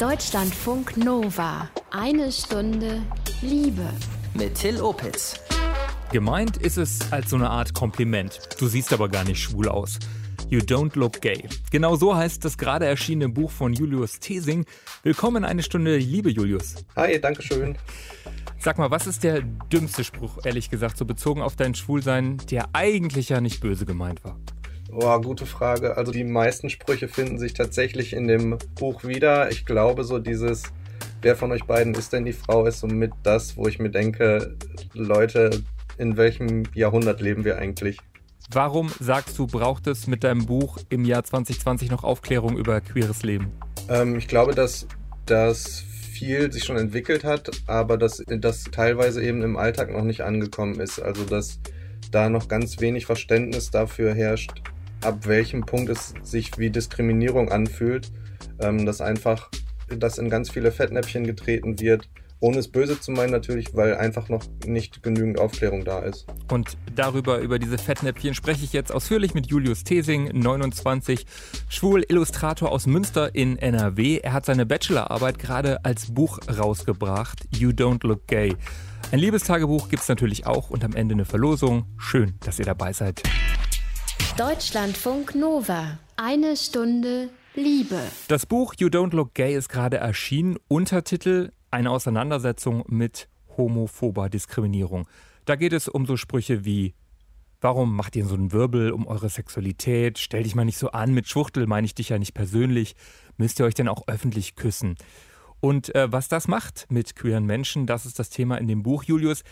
Deutschlandfunk Nova. Eine Stunde Liebe. Mit Till Opitz. Gemeint ist es als so eine Art Kompliment. Du siehst aber gar nicht schwul aus. You don't look gay. Genau so heißt das gerade erschienene Buch von Julius Tesing. Willkommen in eine Stunde Liebe, Julius. Hi, danke schön. Sag mal, was ist der dümmste Spruch, ehrlich gesagt, so bezogen auf dein Schwulsein, der eigentlich ja nicht böse gemeint war? Oh, gute Frage. Also die meisten Sprüche finden sich tatsächlich in dem Buch wieder. Ich glaube, so dieses, wer von euch beiden ist denn die Frau, ist somit das, wo ich mir denke, Leute, in welchem Jahrhundert leben wir eigentlich? Warum sagst du, braucht es mit deinem Buch im Jahr 2020 noch Aufklärung über queeres Leben? Ähm, ich glaube, dass das viel sich schon entwickelt hat, aber dass das teilweise eben im Alltag noch nicht angekommen ist. Also dass da noch ganz wenig Verständnis dafür herrscht, ab welchem Punkt es sich wie Diskriminierung anfühlt, ähm, dass einfach das in ganz viele Fettnäpfchen getreten wird, ohne es böse zu meinen natürlich, weil einfach noch nicht genügend Aufklärung da ist. Und darüber, über diese Fettnäpfchen, spreche ich jetzt ausführlich mit Julius Tesing, 29, schwul Illustrator aus Münster in NRW. Er hat seine Bachelorarbeit gerade als Buch rausgebracht, You Don't Look Gay. Ein Liebestagebuch gibt es natürlich auch und am Ende eine Verlosung. Schön, dass ihr dabei seid. Deutschlandfunk Nova. Eine Stunde Liebe. Das Buch You Don't Look Gay ist gerade erschienen. Untertitel Eine Auseinandersetzung mit homophober Diskriminierung. Da geht es um so Sprüche wie Warum macht ihr so einen Wirbel um eure Sexualität? Stell dich mal nicht so an. Mit Schwuchtel meine ich dich ja nicht persönlich. Müsst ihr euch denn auch öffentlich küssen? Und äh, was das macht mit queeren Menschen, das ist das Thema in dem Buch, Julius.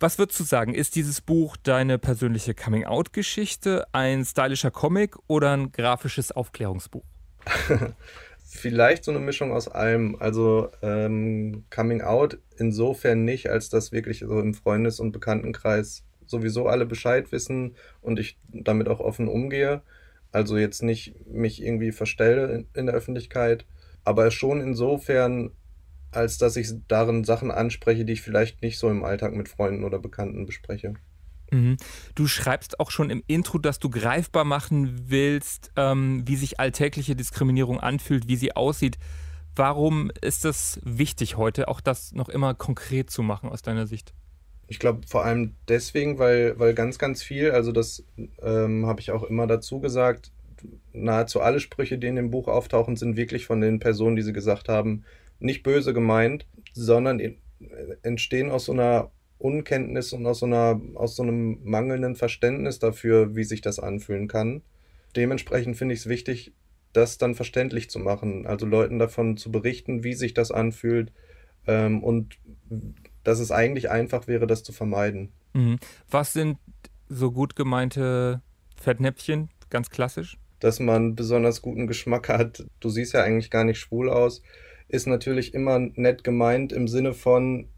Was würdest du sagen? Ist dieses Buch deine persönliche Coming-out-Geschichte, ein stylischer Comic oder ein grafisches Aufklärungsbuch? Vielleicht so eine Mischung aus allem. Also ähm, Coming Out insofern nicht, als dass wirklich so im Freundes- und Bekanntenkreis sowieso alle Bescheid wissen und ich damit auch offen umgehe. Also jetzt nicht mich irgendwie verstelle in, in der Öffentlichkeit, aber schon insofern als dass ich darin Sachen anspreche, die ich vielleicht nicht so im Alltag mit Freunden oder Bekannten bespreche. Mhm. Du schreibst auch schon im Intro, dass du greifbar machen willst, ähm, wie sich alltägliche Diskriminierung anfühlt, wie sie aussieht. Warum ist es wichtig heute, auch das noch immer konkret zu machen aus deiner Sicht? Ich glaube vor allem deswegen, weil, weil ganz, ganz viel, also das ähm, habe ich auch immer dazu gesagt, nahezu alle Sprüche, die in dem Buch auftauchen, sind wirklich von den Personen, die sie gesagt haben, nicht böse gemeint, sondern entstehen aus so einer Unkenntnis und aus so, einer, aus so einem mangelnden Verständnis dafür, wie sich das anfühlen kann. Dementsprechend finde ich es wichtig, das dann verständlich zu machen, also Leuten davon zu berichten, wie sich das anfühlt ähm, und dass es eigentlich einfach wäre, das zu vermeiden. Mhm. Was sind so gut gemeinte Fettnäpfchen, ganz klassisch? Dass man besonders guten Geschmack hat. Du siehst ja eigentlich gar nicht schwul aus ist natürlich immer nett gemeint im Sinne von,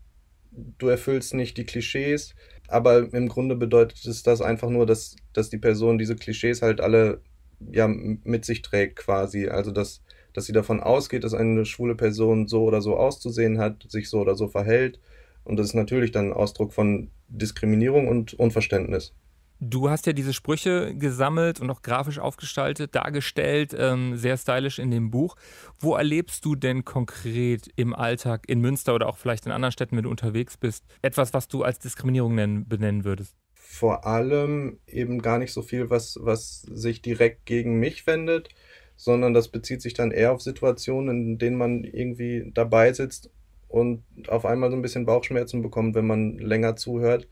du erfüllst nicht die Klischees, aber im Grunde bedeutet es das einfach nur, dass, dass die Person diese Klischees halt alle ja, mit sich trägt quasi. Also dass, dass sie davon ausgeht, dass eine schwule Person so oder so auszusehen hat, sich so oder so verhält. Und das ist natürlich dann Ausdruck von Diskriminierung und Unverständnis. Du hast ja diese Sprüche gesammelt und auch grafisch aufgestaltet, dargestellt, ähm, sehr stylisch in dem Buch. Wo erlebst du denn konkret im Alltag in Münster oder auch vielleicht in anderen Städten, wenn du unterwegs bist, etwas, was du als Diskriminierung nennen, benennen würdest? Vor allem eben gar nicht so viel, was, was sich direkt gegen mich wendet, sondern das bezieht sich dann eher auf Situationen, in denen man irgendwie dabei sitzt und auf einmal so ein bisschen Bauchschmerzen bekommt, wenn man länger zuhört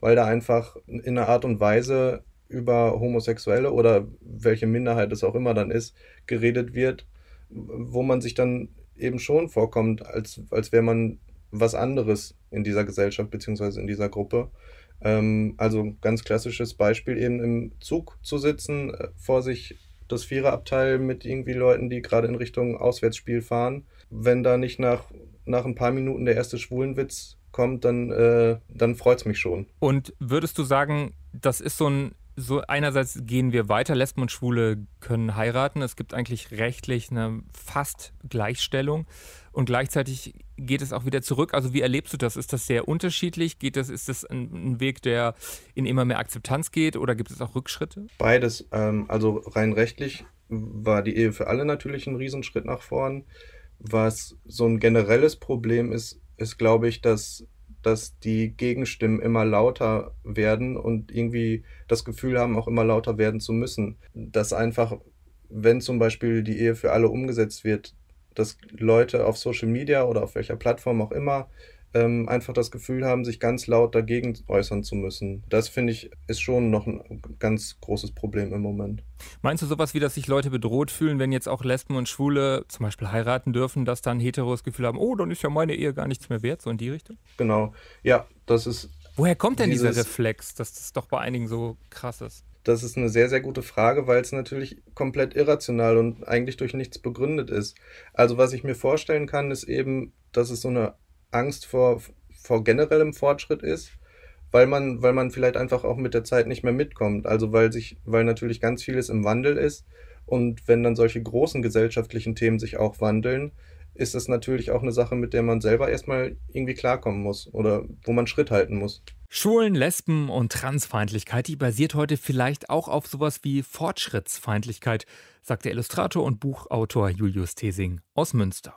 weil da einfach in einer Art und Weise über Homosexuelle oder welche Minderheit es auch immer dann ist, geredet wird, wo man sich dann eben schon vorkommt, als, als wäre man was anderes in dieser Gesellschaft beziehungsweise in dieser Gruppe. Ähm, also ganz klassisches Beispiel eben im Zug zu sitzen, äh, vor sich das Viererabteil mit irgendwie Leuten, die gerade in Richtung Auswärtsspiel fahren. Wenn da nicht nach, nach ein paar Minuten der erste Schwulenwitz kommt, dann, äh, dann freut es mich schon. Und würdest du sagen, das ist so ein so einerseits gehen wir weiter, Lesben und Schwule können heiraten. Es gibt eigentlich rechtlich eine fast Gleichstellung und gleichzeitig geht es auch wieder zurück. Also wie erlebst du das? Ist das sehr unterschiedlich? Geht das, ist das ein, ein Weg, der in immer mehr Akzeptanz geht oder gibt es auch Rückschritte? Beides. Ähm, also rein rechtlich war die Ehe für alle natürlich ein Riesenschritt nach vorn Was so ein generelles Problem ist, ist, glaube ich, dass, dass die Gegenstimmen immer lauter werden und irgendwie das Gefühl haben, auch immer lauter werden zu müssen. Dass einfach, wenn zum Beispiel die Ehe für alle umgesetzt wird, dass Leute auf Social Media oder auf welcher Plattform auch immer ähm, einfach das Gefühl haben, sich ganz laut dagegen äußern zu müssen. Das finde ich ist schon noch ein ganz großes Problem im Moment. Meinst du sowas wie, dass sich Leute bedroht fühlen, wenn jetzt auch Lesben und Schwule zum Beispiel heiraten dürfen, dass dann Heteros Gefühl haben, oh, dann ist ja meine Ehe gar nichts mehr wert, so in die Richtung? Genau, ja, das ist. Woher kommt denn dieser Reflex, dass das doch bei einigen so krass ist? Das ist eine sehr, sehr gute Frage, weil es natürlich komplett irrational und eigentlich durch nichts begründet ist. Also was ich mir vorstellen kann, ist eben, dass es so eine Angst vor, vor generellem Fortschritt ist, weil man, weil man vielleicht einfach auch mit der Zeit nicht mehr mitkommt. Also weil sich, weil natürlich ganz vieles im Wandel ist und wenn dann solche großen gesellschaftlichen Themen sich auch wandeln, ist das natürlich auch eine Sache, mit der man selber erstmal irgendwie klarkommen muss oder wo man Schritt halten muss. Schulen, Lesben und Transfeindlichkeit, die basiert heute vielleicht auch auf sowas wie Fortschrittsfeindlichkeit, sagt der Illustrator und Buchautor Julius Thesing aus Münster.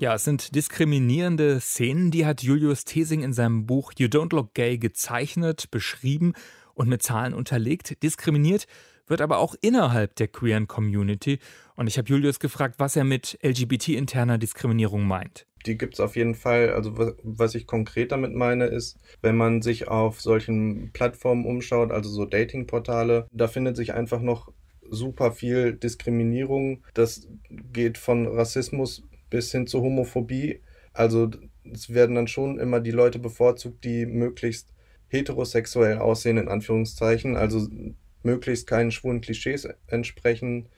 Ja, es sind diskriminierende Szenen, die hat Julius Thesing in seinem Buch You Don't Look Gay gezeichnet, beschrieben und mit Zahlen unterlegt. Diskriminiert wird aber auch innerhalb der queeren Community. Und ich habe Julius gefragt, was er mit LGBT-interner Diskriminierung meint. Die gibt es auf jeden Fall. Also was ich konkret damit meine, ist, wenn man sich auf solchen Plattformen umschaut, also so Datingportale, da findet sich einfach noch super viel Diskriminierung. Das geht von Rassismus bis hin zur Homophobie. Also es werden dann schon immer die Leute bevorzugt, die möglichst heterosexuell aussehen, in Anführungszeichen, also möglichst keinen schwulen Klischees entsprechen.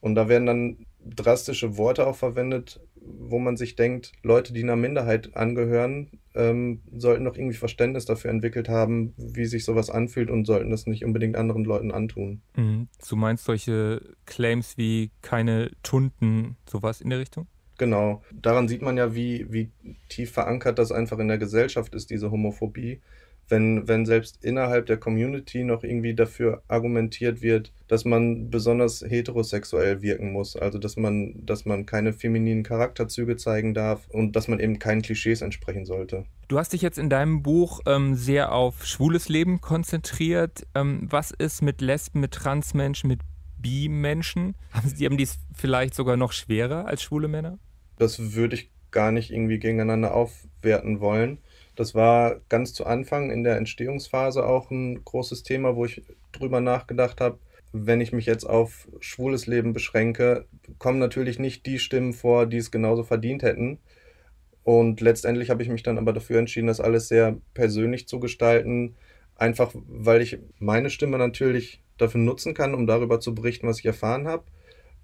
Und da werden dann drastische Worte auch verwendet, wo man sich denkt, Leute, die einer Minderheit angehören, ähm, sollten doch irgendwie Verständnis dafür entwickelt haben, wie sich sowas anfühlt und sollten das nicht unbedingt anderen Leuten antun. Mhm. Du meinst solche Claims wie keine Tunden, sowas in der Richtung? Genau. Daran sieht man ja, wie, wie tief verankert das einfach in der Gesellschaft ist, diese Homophobie. Wenn, wenn selbst innerhalb der Community noch irgendwie dafür argumentiert wird, dass man besonders heterosexuell wirken muss, also dass man, dass man keine femininen Charakterzüge zeigen darf und dass man eben keinen Klischees entsprechen sollte. Du hast dich jetzt in deinem Buch ähm, sehr auf schwules Leben konzentriert. Ähm, was ist mit Lesben, mit Transmenschen, mit Bi-Menschen? Haben sie haben dies vielleicht sogar noch schwerer als schwule Männer? Das würde ich gar nicht irgendwie gegeneinander aufwerten wollen. Das war ganz zu Anfang in der Entstehungsphase auch ein großes Thema, wo ich drüber nachgedacht habe. Wenn ich mich jetzt auf schwules Leben beschränke, kommen natürlich nicht die Stimmen vor, die es genauso verdient hätten. Und letztendlich habe ich mich dann aber dafür entschieden, das alles sehr persönlich zu gestalten. Einfach weil ich meine Stimme natürlich dafür nutzen kann, um darüber zu berichten, was ich erfahren habe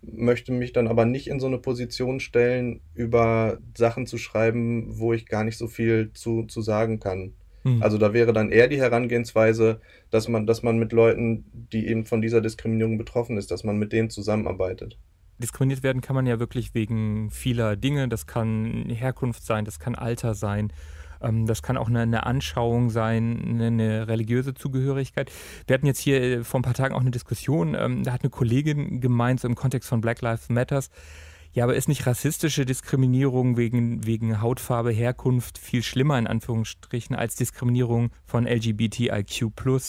möchte mich dann aber nicht in so eine Position stellen, über Sachen zu schreiben, wo ich gar nicht so viel zu, zu sagen kann. Hm. Also da wäre dann eher die Herangehensweise, dass man, dass man mit Leuten, die eben von dieser Diskriminierung betroffen ist, dass man mit denen zusammenarbeitet. Diskriminiert werden kann man ja wirklich wegen vieler Dinge. Das kann Herkunft sein, das kann Alter sein. Ähm, das kann auch eine, eine Anschauung sein, eine, eine, religiöse Zugehörigkeit. Wir hatten jetzt hier vor ein paar Tagen auch eine Diskussion, ähm, da hat eine Kollegin gemeint, so im Kontext von Black Lives Matters, ja, aber ist nicht rassistische Diskriminierung wegen, wegen Hautfarbe, Herkunft viel schlimmer in Anführungsstrichen als Diskriminierung von LGBTIQ+.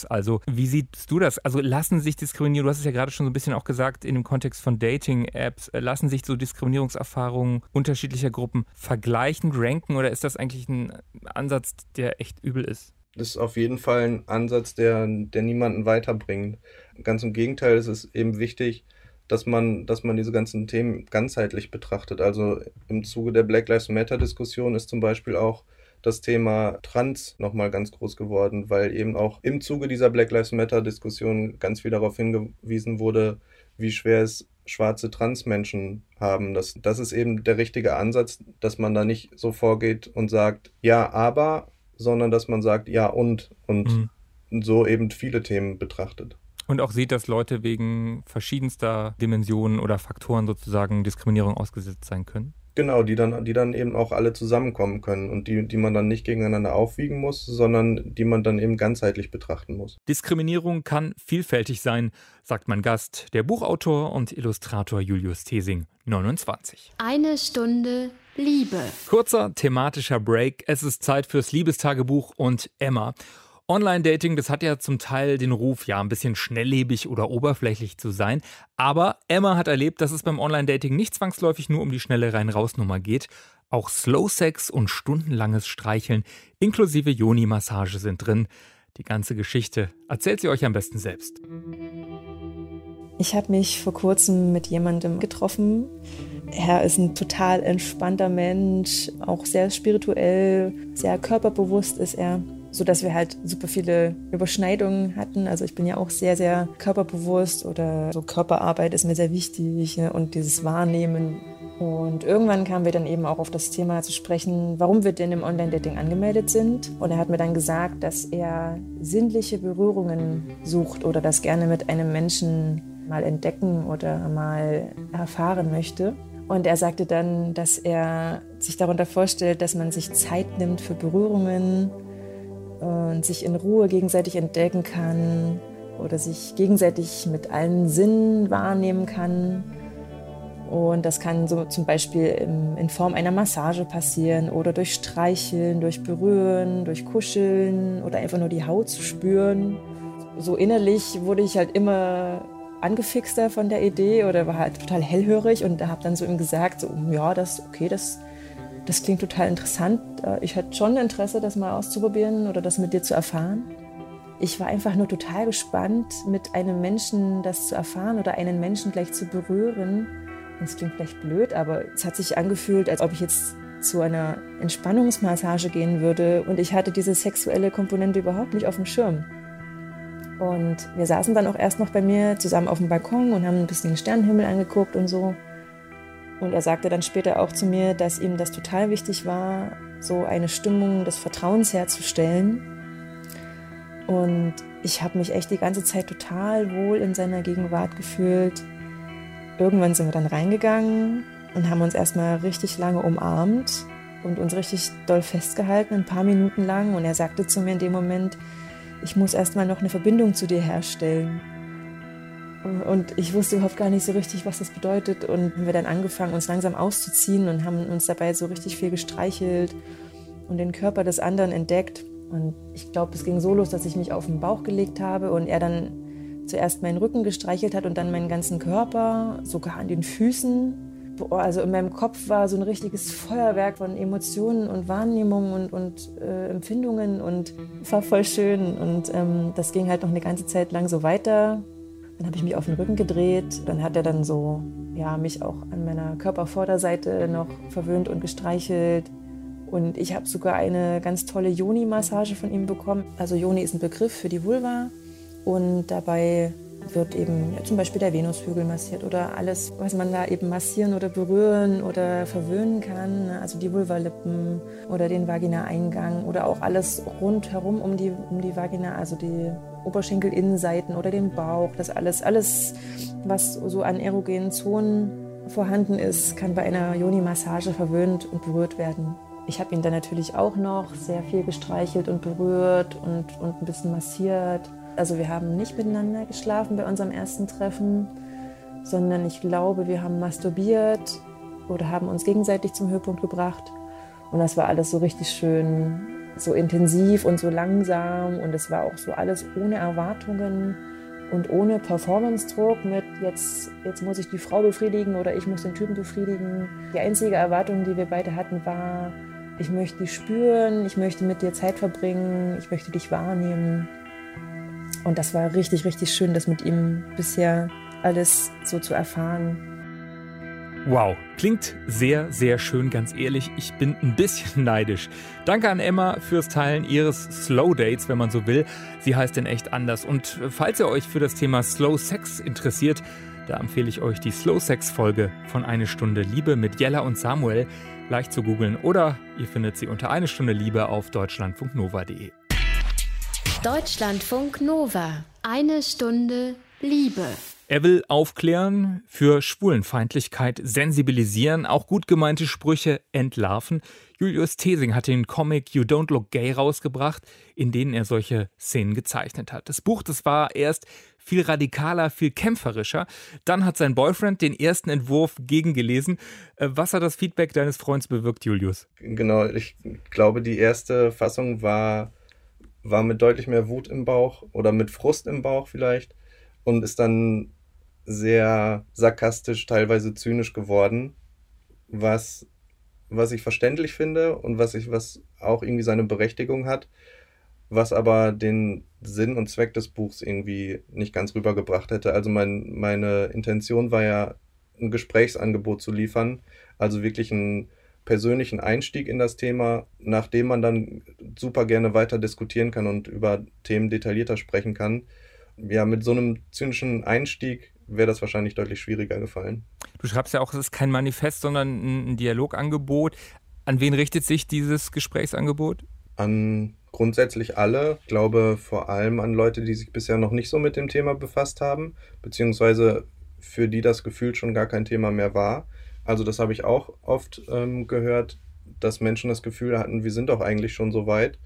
Also wie siehst du das? Also lassen sich Diskriminierung, du hast es ja gerade schon so ein bisschen auch gesagt, in dem Kontext von Dating-Apps, äh, lassen sich so Diskriminierungserfahrungen unterschiedlicher Gruppen vergleichen, ranken oder ist das eigentlich ein Ansatz, der echt übel ist? Das ist auf jeden Fall ein Ansatz, der, der niemanden weiterbringt. Ganz im Gegenteil, es ist eben wichtig, dass man, dass man diese ganzen Themen ganzheitlich betrachtet. Also im Zuge der Black Lives Matter-Diskussion ist zum Beispiel auch das Thema Trans nochmal ganz groß geworden, weil eben auch im Zuge dieser Black Lives Matter-Diskussion ganz viel darauf hingewiesen wurde, wie schwer es schwarze Transmenschen haben. Das, das ist eben der richtige Ansatz, dass man da nicht so vorgeht und sagt, ja, aber, sondern dass man sagt, ja und und mhm. so eben viele Themen betrachtet. Und auch sieht, dass Leute wegen verschiedenster Dimensionen oder Faktoren sozusagen Diskriminierung ausgesetzt sein können? Genau, die dann, die dann eben auch alle zusammenkommen können und die, die man dann nicht gegeneinander aufwiegen muss, sondern die man dann eben ganzheitlich betrachten muss. Diskriminierung kann vielfältig sein, sagt mein Gast, der Buchautor und Illustrator Julius Thesing, 29. Eine Stunde Liebe. Kurzer thematischer Break. Es ist Zeit fürs Liebestagebuch und Emma. Online-Dating, das hat ja zum Teil den Ruf, ja, ein bisschen schnelllebig oder oberflächlich zu sein. Aber Emma hat erlebt, dass es beim Online-Dating nicht zwangsläufig nur um die schnelle Rein-Raus-Nummer geht. Auch Slow-Sex und stundenlanges Streicheln inklusive Joni-Massage sind drin. Die ganze Geschichte erzählt sie euch am besten selbst. Ich habe mich vor kurzem mit jemandem getroffen. Er ist ein total entspannter Mensch, auch sehr spirituell, sehr körperbewusst ist er so dass wir halt super viele Überschneidungen hatten. Also ich bin ja auch sehr, sehr körperbewusst oder so Körperarbeit ist mir sehr wichtig ne? und dieses Wahrnehmen. Und irgendwann kamen wir dann eben auch auf das Thema zu sprechen, warum wir denn im Online-Dating angemeldet sind. Und er hat mir dann gesagt, dass er sinnliche Berührungen sucht oder das gerne mit einem Menschen mal entdecken oder mal erfahren möchte. Und er sagte dann, dass er sich darunter vorstellt, dass man sich Zeit nimmt für Berührungen, und sich in Ruhe gegenseitig entdecken kann oder sich gegenseitig mit allen Sinnen wahrnehmen kann. Und das kann so zum Beispiel in Form einer Massage passieren oder durch Streicheln, durch Berühren, durch Kuscheln oder einfach nur die Haut zu spüren. So innerlich wurde ich halt immer angefixter von der Idee oder war halt total hellhörig und habe dann so ihm gesagt, so, ja, das okay, das das klingt total interessant. Äh, ich hatte schon Interesse, das mal auszuprobieren oder das mit dir zu erfahren. Ich war einfach nur total gespannt, mit einem Menschen das zu erfahren oder einen Menschen gleich zu berühren. Das klingt vielleicht blöd, aber es hat sich angefühlt, als ob ich jetzt zu einer Entspannungsmassage gehen würde und ich hatte diese sexuelle Komponente überhaupt nicht auf dem Schirm. Und wir saßen dann auch erst noch bei mir zusammen auf dem Balkon und haben ein bisschen den Sternenhimmel angeguckt und so. Und er sagte dann später auch zu mir, dass ihm das total wichtig war, so eine Stimmung des Vertrauens herzustellen. Und ich habe mich echt die ganze Zeit total wohl in seiner Gegenwart gefühlt. Irgendwann sind wir dann reingegangen und haben uns erstmal richtig lange umarmt und uns richtig doll festgehalten, ein paar Minuten lang. Und er sagte zu mir in dem Moment, ich muss erstmal noch eine Verbindung zu dir herstellen. Und ich wusste überhaupt gar nicht so richtig, was das bedeutet. Und haben wir dann angefangen, uns langsam auszuziehen und haben uns dabei so richtig viel gestreichelt und den Körper des anderen entdeckt. Und ich glaube, es ging so los, dass ich mich auf den Bauch gelegt habe und er dann zuerst meinen Rücken gestreichelt hat und dann meinen ganzen Körper, sogar an den Füßen. Also in meinem Kopf war so ein richtiges Feuerwerk von Emotionen und Wahrnehmungen und, und äh, Empfindungen und war voll schön. Und ähm, das ging halt noch eine ganze Zeit lang so weiter. Dann habe ich mich auf den Rücken gedreht. Dann hat er dann so, ja, mich auch an meiner Körpervorderseite noch verwöhnt und gestreichelt. Und ich habe sogar eine ganz tolle Joni-Massage von ihm bekommen. Also Joni ist ein Begriff für die Vulva. Und dabei wird eben ja, zum Beispiel der Venushügel massiert oder alles, was man da eben massieren oder berühren oder verwöhnen kann. Ne? Also die Vulvalippen oder den Vaginaeingang oder auch alles rundherum um die, um die Vagina, also die Oberschenkelinnenseiten oder den Bauch. Das alles, alles, was so an erogenen Zonen vorhanden ist, kann bei einer Joni-Massage verwöhnt und berührt werden. Ich habe ihn dann natürlich auch noch sehr viel gestreichelt und berührt und, und ein bisschen massiert. Also wir haben nicht miteinander geschlafen bei unserem ersten Treffen, sondern ich glaube, wir haben masturbiert oder haben uns gegenseitig zum Höhepunkt gebracht. Und das war alles so richtig schön, so intensiv und so langsam. Und es war auch so alles ohne Erwartungen und ohne Performance-Druck mit jetzt, jetzt muss ich die Frau befriedigen oder ich muss den Typen befriedigen. Die einzige Erwartung, die wir beide hatten, war, ich möchte dich spüren, ich möchte mit dir Zeit verbringen, ich möchte dich wahrnehmen. Und das war richtig, richtig schön, das mit ihm bisher alles so zu erfahren. Wow, klingt sehr, sehr schön, ganz ehrlich. Ich bin ein bisschen neidisch. Danke an Emma fürs Teilen ihres Slow Dates, wenn man so will. Sie heißt denn echt anders. Und falls ihr euch für das Thema Slow Sex interessiert, da empfehle ich euch die Slow Sex Folge von Eine Stunde Liebe mit Jella und Samuel. Leicht zu googeln oder ihr findet sie unter Eine Stunde Liebe auf deutschlandfunknova.de. Deutschlandfunk Nova. Eine Stunde Liebe. Er will aufklären, für Schwulenfeindlichkeit sensibilisieren, auch gut gemeinte Sprüche entlarven. Julius Thesing hat den Comic You Don't Look Gay rausgebracht, in denen er solche Szenen gezeichnet hat. Das Buch, das war erst viel radikaler, viel kämpferischer. Dann hat sein Boyfriend den ersten Entwurf gegengelesen. Äh, was hat das Feedback deines Freundes bewirkt, Julius? Genau, ich glaube, die erste Fassung war, war mit deutlich mehr Wut im Bauch oder mit Frust im Bauch vielleicht und ist dann sehr sarkastisch, teilweise zynisch geworden, was, was ich verständlich finde und was ich, was auch irgendwie seine Berechtigung hat, was aber den Sinn und Zweck des Buchs irgendwie nicht ganz rübergebracht hätte. Also mein, meine Intention war ja, ein Gesprächsangebot zu liefern, also wirklich einen persönlichen Einstieg in das Thema, nachdem man dann super gerne weiter diskutieren kann und über Themen detaillierter sprechen kann. Ja, mit so einem zynischen Einstieg wäre das wahrscheinlich deutlich schwieriger gefallen. Du schreibst ja auch, es ist kein Manifest, sondern ein Dialogangebot. An wen richtet sich dieses Gesprächsangebot? An grundsätzlich alle. Ich glaube vor allem an Leute, die sich bisher noch nicht so mit dem Thema befasst haben, beziehungsweise für die das Gefühl schon gar kein Thema mehr war. Also das habe ich auch oft ähm, gehört, dass Menschen das Gefühl hatten, wir sind doch eigentlich schon so weit.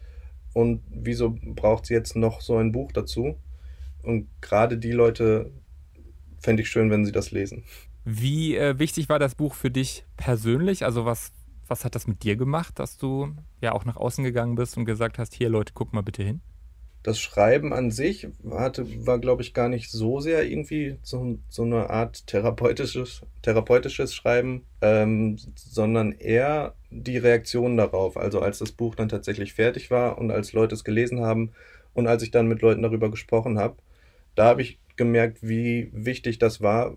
Und wieso braucht es jetzt noch so ein Buch dazu? Und gerade die Leute fände ich schön, wenn sie das lesen. Wie äh, wichtig war das Buch für dich persönlich? Also was, was hat das mit dir gemacht, dass du ja auch nach außen gegangen bist und gesagt hast, hier Leute, guck mal bitte hin? Das Schreiben an sich hatte, war, glaube ich, gar nicht so sehr irgendwie so, so eine Art therapeutisches, therapeutisches Schreiben, ähm, sondern eher die Reaktion darauf. Also als das Buch dann tatsächlich fertig war und als Leute es gelesen haben und als ich dann mit Leuten darüber gesprochen habe, da habe ich gemerkt, wie wichtig das war,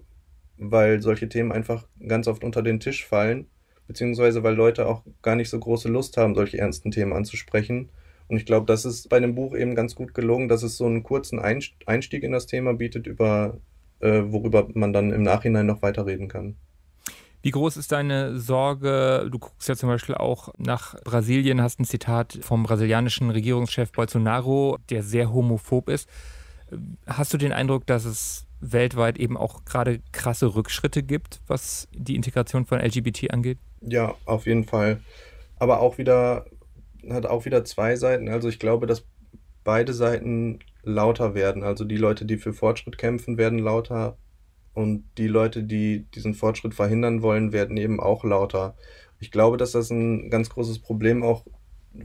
weil solche Themen einfach ganz oft unter den Tisch fallen, beziehungsweise weil Leute auch gar nicht so große Lust haben, solche ernsten Themen anzusprechen. Und ich glaube, das ist bei dem Buch eben ganz gut gelungen, dass es so einen kurzen Einstieg in das Thema bietet, über, äh, worüber man dann im Nachhinein noch weiterreden kann. Wie groß ist deine Sorge? Du guckst ja zum Beispiel auch nach Brasilien, hast ein Zitat vom brasilianischen Regierungschef Bolsonaro, der sehr homophob ist. Hast du den Eindruck, dass es weltweit eben auch gerade krasse Rückschritte gibt, was die Integration von LGBT angeht? Ja, auf jeden Fall. Aber auch wieder, hat auch wieder zwei Seiten. Also ich glaube, dass beide Seiten lauter werden. Also die Leute, die für Fortschritt kämpfen, werden lauter. Und die Leute, die diesen Fortschritt verhindern wollen, werden eben auch lauter. Ich glaube, dass das ein ganz großes Problem auch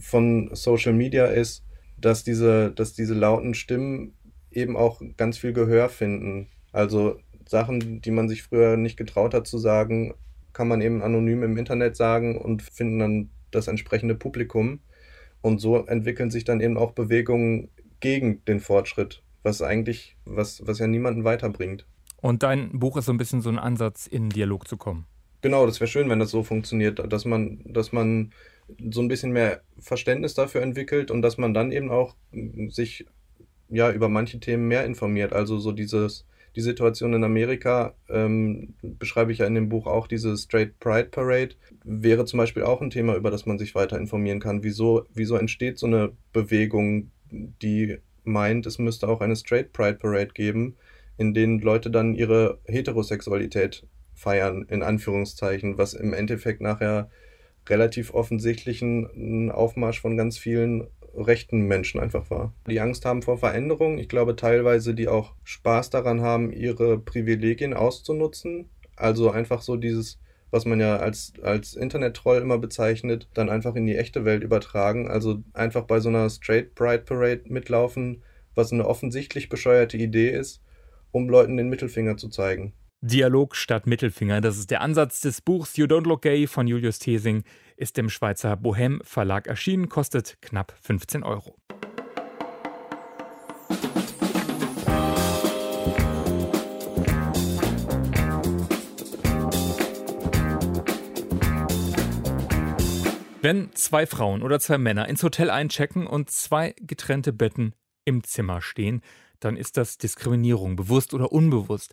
von Social Media ist, dass diese, dass diese lauten Stimmen eben auch ganz viel Gehör finden. Also Sachen, die man sich früher nicht getraut hat zu sagen, kann man eben anonym im Internet sagen und finden dann das entsprechende Publikum. Und so entwickeln sich dann eben auch Bewegungen gegen den Fortschritt, was eigentlich, was, was ja niemanden weiterbringt. Und dein Buch ist so ein bisschen so ein Ansatz, in Dialog zu kommen. Genau, das wäre schön, wenn das so funktioniert, dass man, dass man so ein bisschen mehr Verständnis dafür entwickelt und dass man dann eben auch sich ja über manche Themen mehr informiert. Also so dieses, die Situation in Amerika ähm, beschreibe ich ja in dem Buch auch, diese Straight Pride Parade, wäre zum Beispiel auch ein Thema, über das man sich weiter informieren kann. Wieso, wieso entsteht so eine Bewegung, die meint, es müsste auch eine Straight Pride Parade geben, in denen Leute dann ihre Heterosexualität feiern, in Anführungszeichen, was im Endeffekt nachher relativ offensichtlichen Aufmarsch von ganz vielen rechten Menschen einfach war. Die Angst haben vor Veränderung. Ich glaube teilweise, die auch Spaß daran haben, ihre Privilegien auszunutzen. Also einfach so dieses, was man ja als, als Internet-Troll immer bezeichnet, dann einfach in die echte Welt übertragen. Also einfach bei so einer Straight Pride Parade mitlaufen, was eine offensichtlich bescheuerte Idee ist, um Leuten den Mittelfinger zu zeigen. Dialog statt Mittelfinger, das ist der Ansatz des Buchs You Don't Look Gay von Julius Thesing, ist im Schweizer Bohem Verlag erschienen, kostet knapp 15 Euro. Wenn zwei Frauen oder zwei Männer ins Hotel einchecken und zwei getrennte Betten im Zimmer stehen, dann ist das Diskriminierung, bewusst oder unbewusst.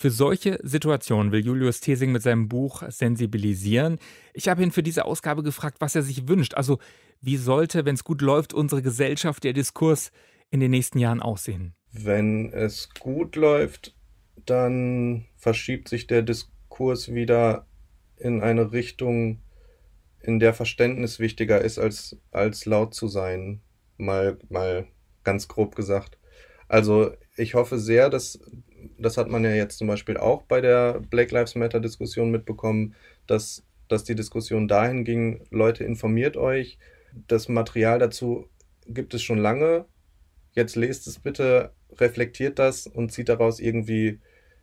Für solche Situationen will Julius Thesing mit seinem Buch sensibilisieren. Ich habe ihn für diese Ausgabe gefragt, was er sich wünscht. Also, wie sollte, wenn es gut läuft, unsere Gesellschaft, der Diskurs in den nächsten Jahren aussehen? Wenn es gut läuft, dann verschiebt sich der Diskurs wieder in eine Richtung, in der Verständnis wichtiger ist, als, als laut zu sein. Mal, mal ganz grob gesagt. Also ich hoffe sehr, dass, das hat man ja jetzt zum Beispiel auch bei der Black Lives Matter Diskussion mitbekommen, dass, dass die Diskussion dahin ging, Leute informiert euch, das Material dazu gibt es schon lange, jetzt lest es bitte, reflektiert das und zieht daraus irgendwie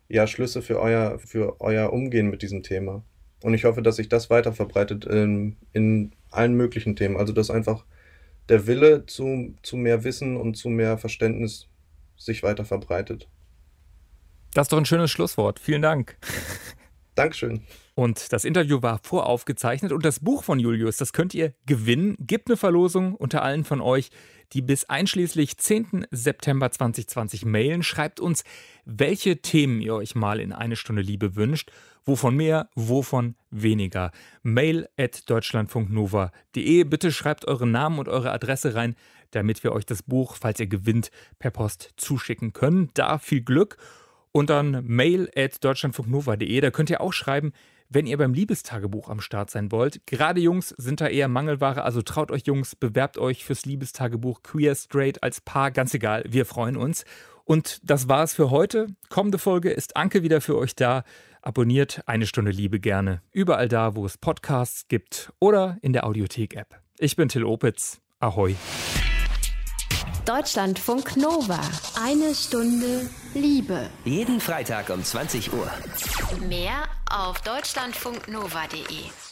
ja Schlüsse für euer, für euer Umgehen mit diesem Thema. Und ich hoffe, dass sich das weiter verbreitet in, in allen möglichen Themen. Also dass einfach der Wille zu, zu mehr Wissen und zu mehr Verständnis sich weiter verbreitet. Das ist doch ein schönes Schlusswort. Vielen Dank. Dankeschön. Und das Interview war voraufgezeichnet und das Buch von Julius, das könnt ihr gewinnen. Gibt eine Verlosung unter allen von euch, die bis einschließlich 10. September 2020 mailen. Schreibt uns, welche Themen ihr euch mal in eine Stunde Liebe wünscht. Wovon mehr, wovon weniger. Mail at deutschlandfunknova.de. Bitte schreibt euren Namen und eure Adresse rein, damit wir euch das Buch, falls ihr gewinnt, per Post zuschicken können. Da viel Glück. Und dann mail at deutschlandfunknova.de. Da könnt ihr auch schreiben, wenn ihr beim Liebestagebuch am Start sein wollt. Gerade Jungs sind da eher Mangelware, also traut euch Jungs, bewerbt euch fürs Liebestagebuch Queer Straight als Paar, ganz egal, wir freuen uns. Und das war's für heute. Kommende Folge ist Anke wieder für euch da. Abonniert eine Stunde Liebe gerne. Überall da, wo es Podcasts gibt oder in der Audiothek-App. Ich bin Till Opitz. Ahoi. Deutschlandfunk Nova. Eine Stunde Liebe. Jeden Freitag um 20 Uhr. Mehr auf deutschlandfunknova.de.